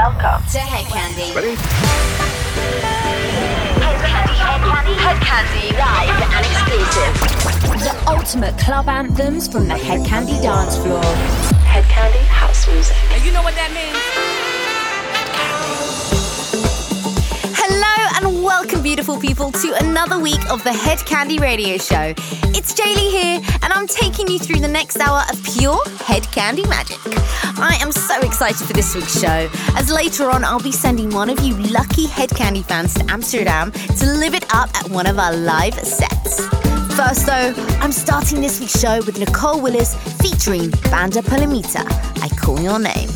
Welcome to Hed Kandi. Ready? Hed Kandi, Hed Kandi, Hed Kandi, live and exclusive. The ultimate club anthems from the Hed Kandi dance floor. Hed Kandi house music. And you know what that means? Beautiful people, to another week of the Hed Kandi Radio Show. It's Jaylee here, and I'm taking you through the next hour of pure Hed Kandi magic. I am so excited for this week's show, as later on I'll be sending one of you lucky Hed Kandi fans to Amsterdam to live it up at one of our live sets. First, though, I'm starting this week's show with Nicole Willis featuring Banda Palamita. I call your name.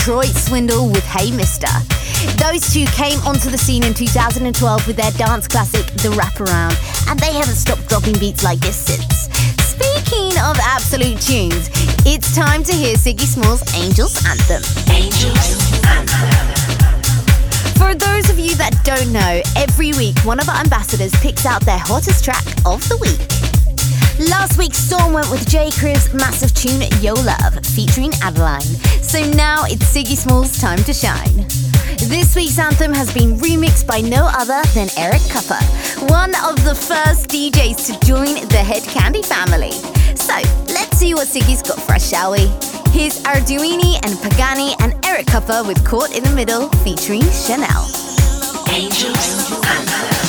Detroit Swindle with Hey Mister. Those two came onto the scene in 2012 with their dance classic The Wraparound, and they haven't stopped dropping beats like this since. Speaking of absolute tunes, it's time to hear Siggy Small's Angels Anthem. Angels Anthem. For those of you that don't know, every week one of our ambassadors picks out their hottest track of the week. Last week's Storm went with J. Crib's massive tune Yo Love featuring Adeline. So now it's Siggy Small's time to shine. This week's anthem has been remixed by no other than Eric Kupper, one of the first DJs to join the Hed Kandi family. So let's see what Siggy's got for us, shall we? Here's Arduini and Pagani and Eric Kupper with Caught in the Middle featuring Chanel. Angels Anthem.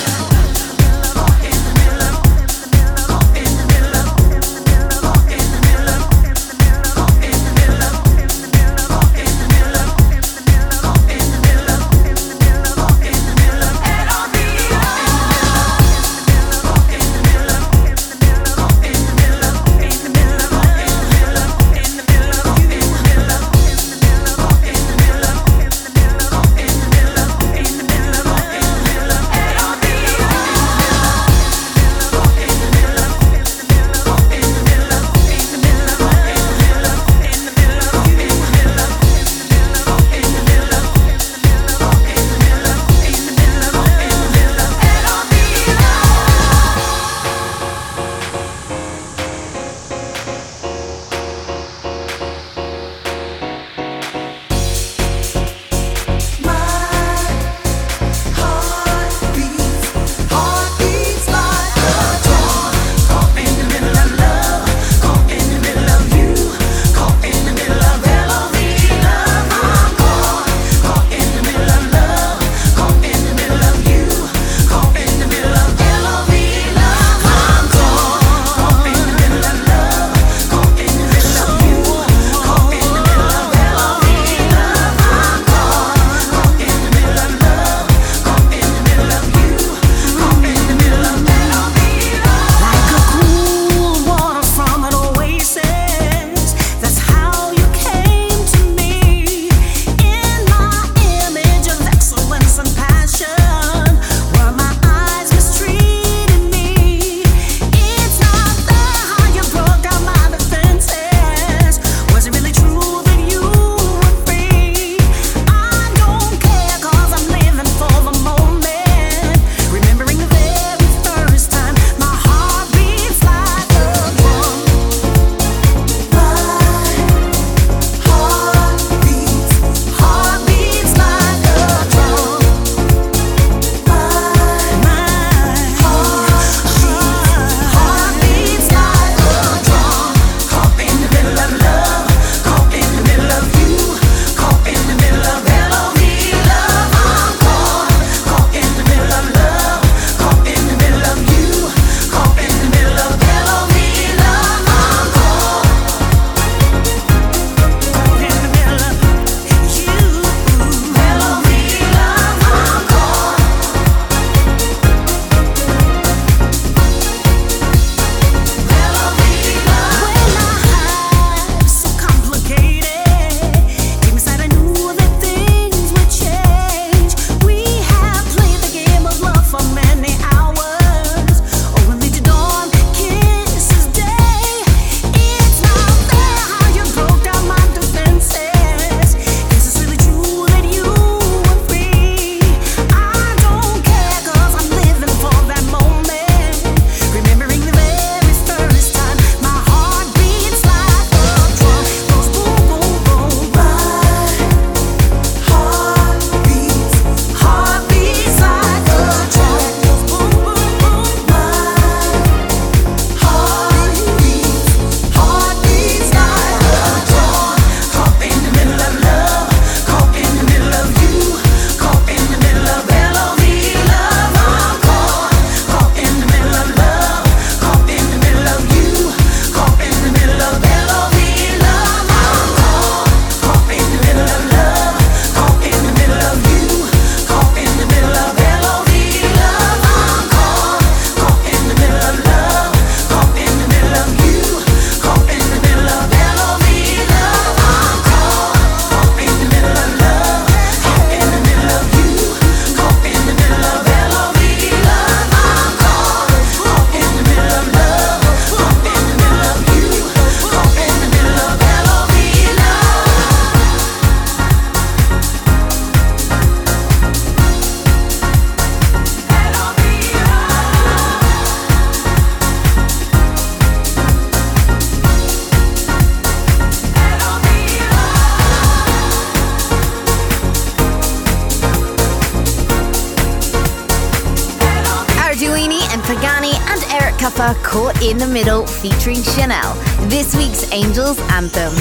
In the Middle featuring Chanel, this week's Angels Anthem.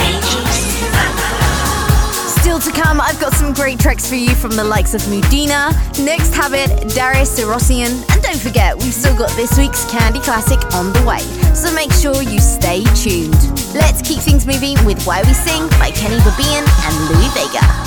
Angels Still to come, I've got some great tracks for you from the likes of Mudina, Next Habit, Darius Syrossian, and don't forget, we've still got this week's Candy Classic on the way, so make sure you stay tuned. Let's keep things moving with Why We Sing by Kenny Bobien and Louie Vega.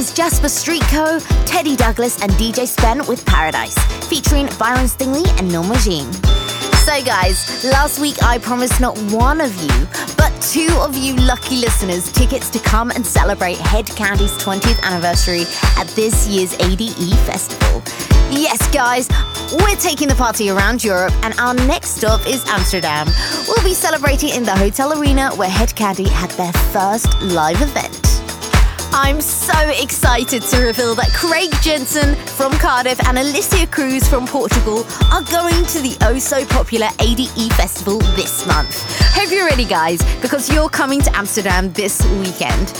Is Jasper Street Co., Teddy Douglas, and DJ Spen with Paradise, featuring Byron Stingley and Norma Jean. So, guys, last week I promised not one of you, but two of you lucky listeners tickets to come and celebrate Hed Kandi's 20th anniversary at this year's ADE Festival. Yes, guys, we're taking the party around Europe, and our next stop is Amsterdam. We'll be celebrating in the Hotel Arena where Hed Kandi had their first live event. I'm so excited to reveal that Craig Jensen from Cardiff and Alicia Cruz from Portugal are going to the oh so popular ADE Festival this month. Hope you're ready, guys, because you're coming to Amsterdam this weekend.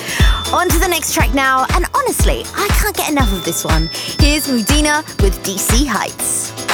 On to the next track now, and honestly, I can't get enough of this one. Here's Mudina with DC Heights.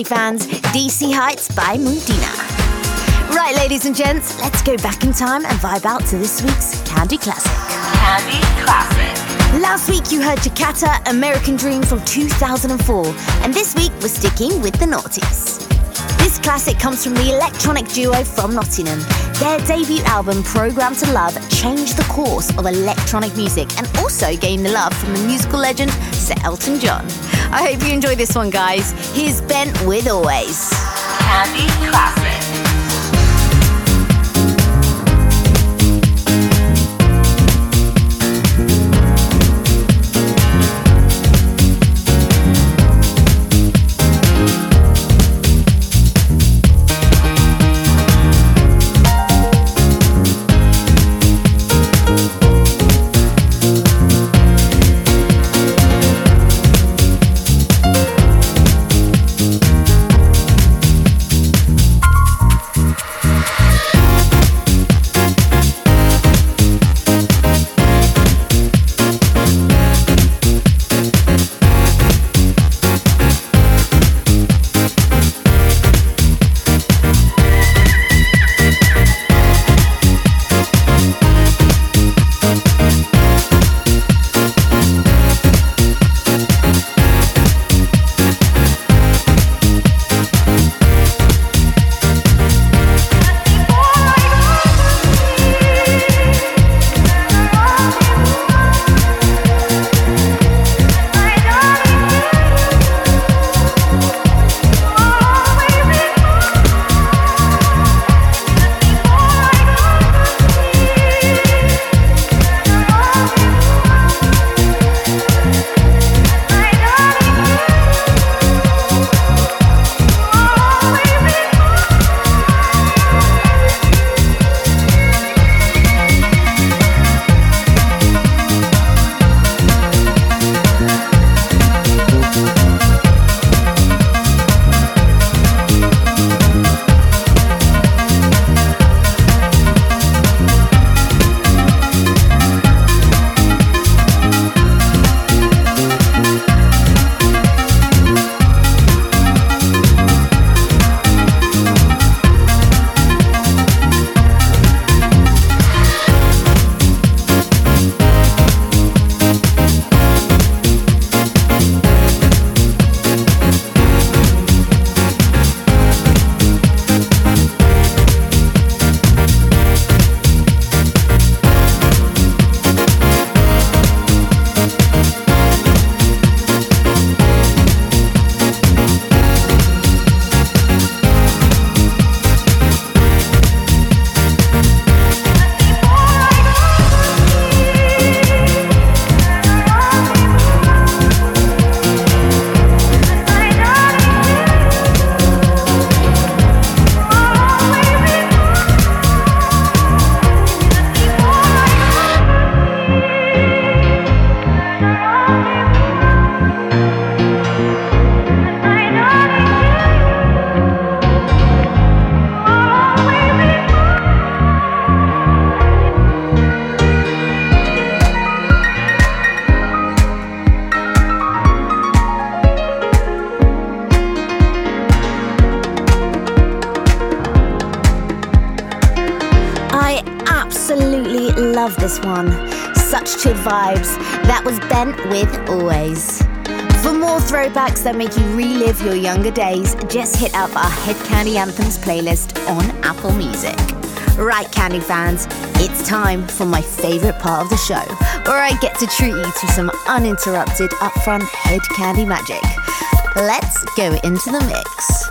Fans, DC Heights by Mundina. Right, ladies and gents, let's go back in time and vibe out to this week's Kandi Classic. Kandi Classic. Last week you heard Jakatta American Dream from 2004, and this week we're sticking with the noughties. This classic comes from the electronic duo from Nottingham. Their debut album, Programmed to Love, changed the course of electronic music and also gained the love from the musical legend Sir Elton John. I hope you enjoy this one, guys. Here's Bent with Always. Kandi Classic. Bent with Always. For more throwbacks that make you relive your younger days, just hit up our Hed Kandi Anthems playlist on Apple Music. Right, Kandi fans, it's time for my favourite part of the show, where I get to treat you to some uninterrupted upfront Hed Kandi magic. Let's go into the mix.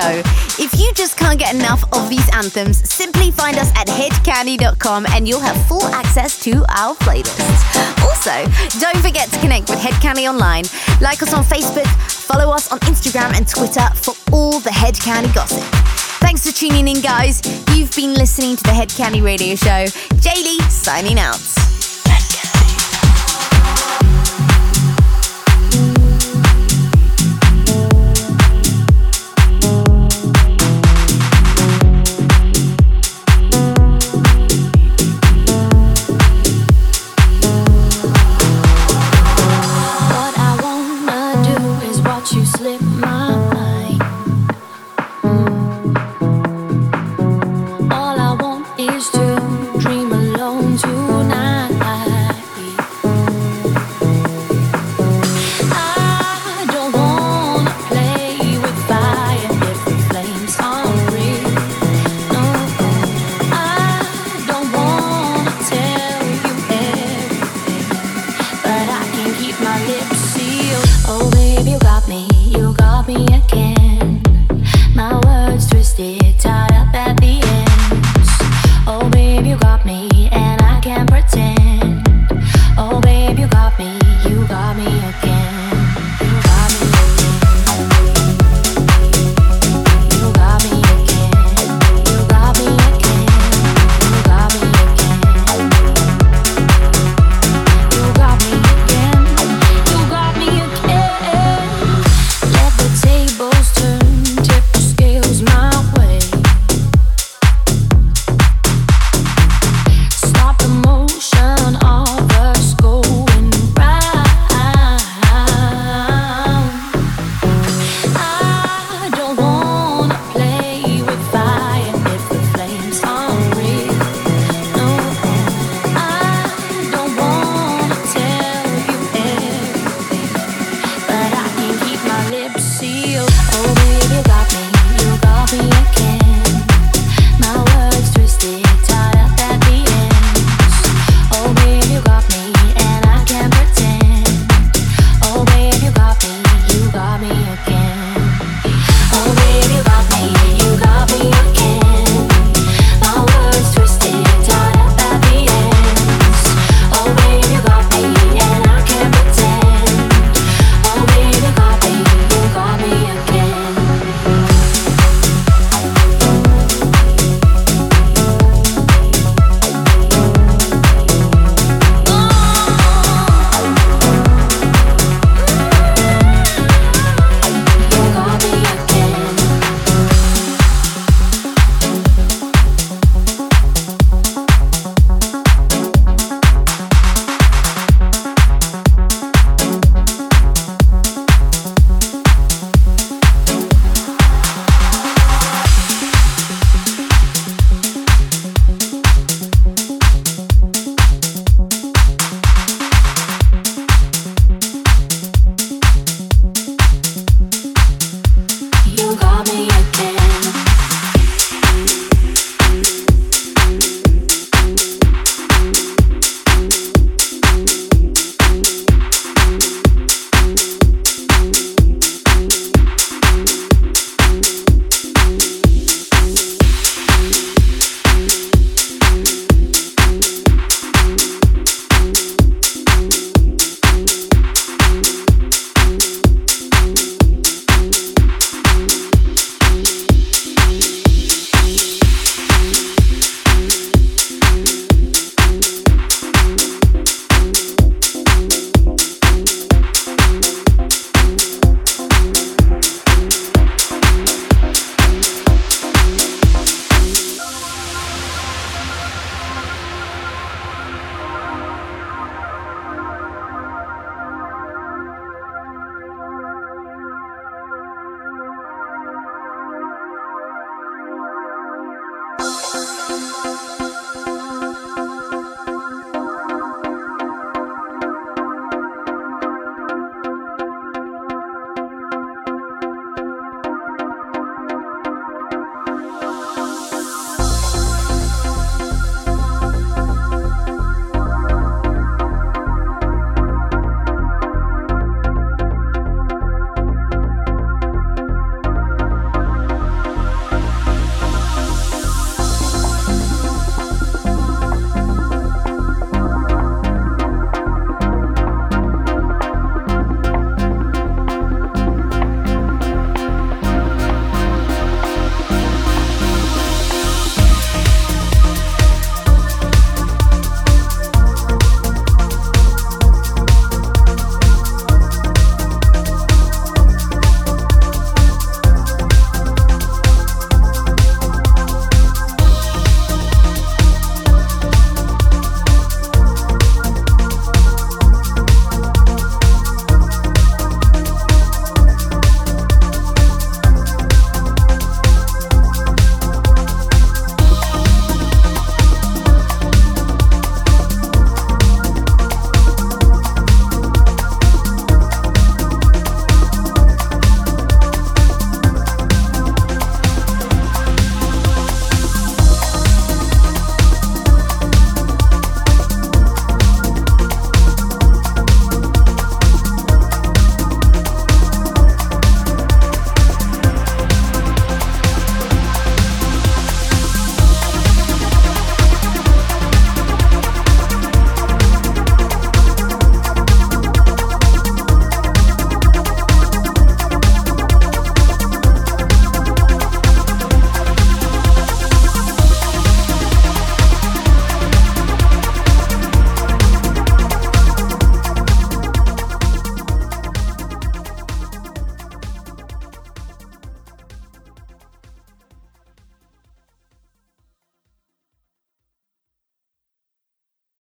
Show. If you just can't get enough of these anthems, simply find us at hedkandi.com and you'll have full access to our playlists. Also, don't forget to connect with Hed Kandi online. Like us on Facebook, follow us on Instagram and Twitter for all the Hed Kandi gossip. Thanks for tuning in, guys. You've been listening to the Hed Kandi Radio Show. Jaylee signing out.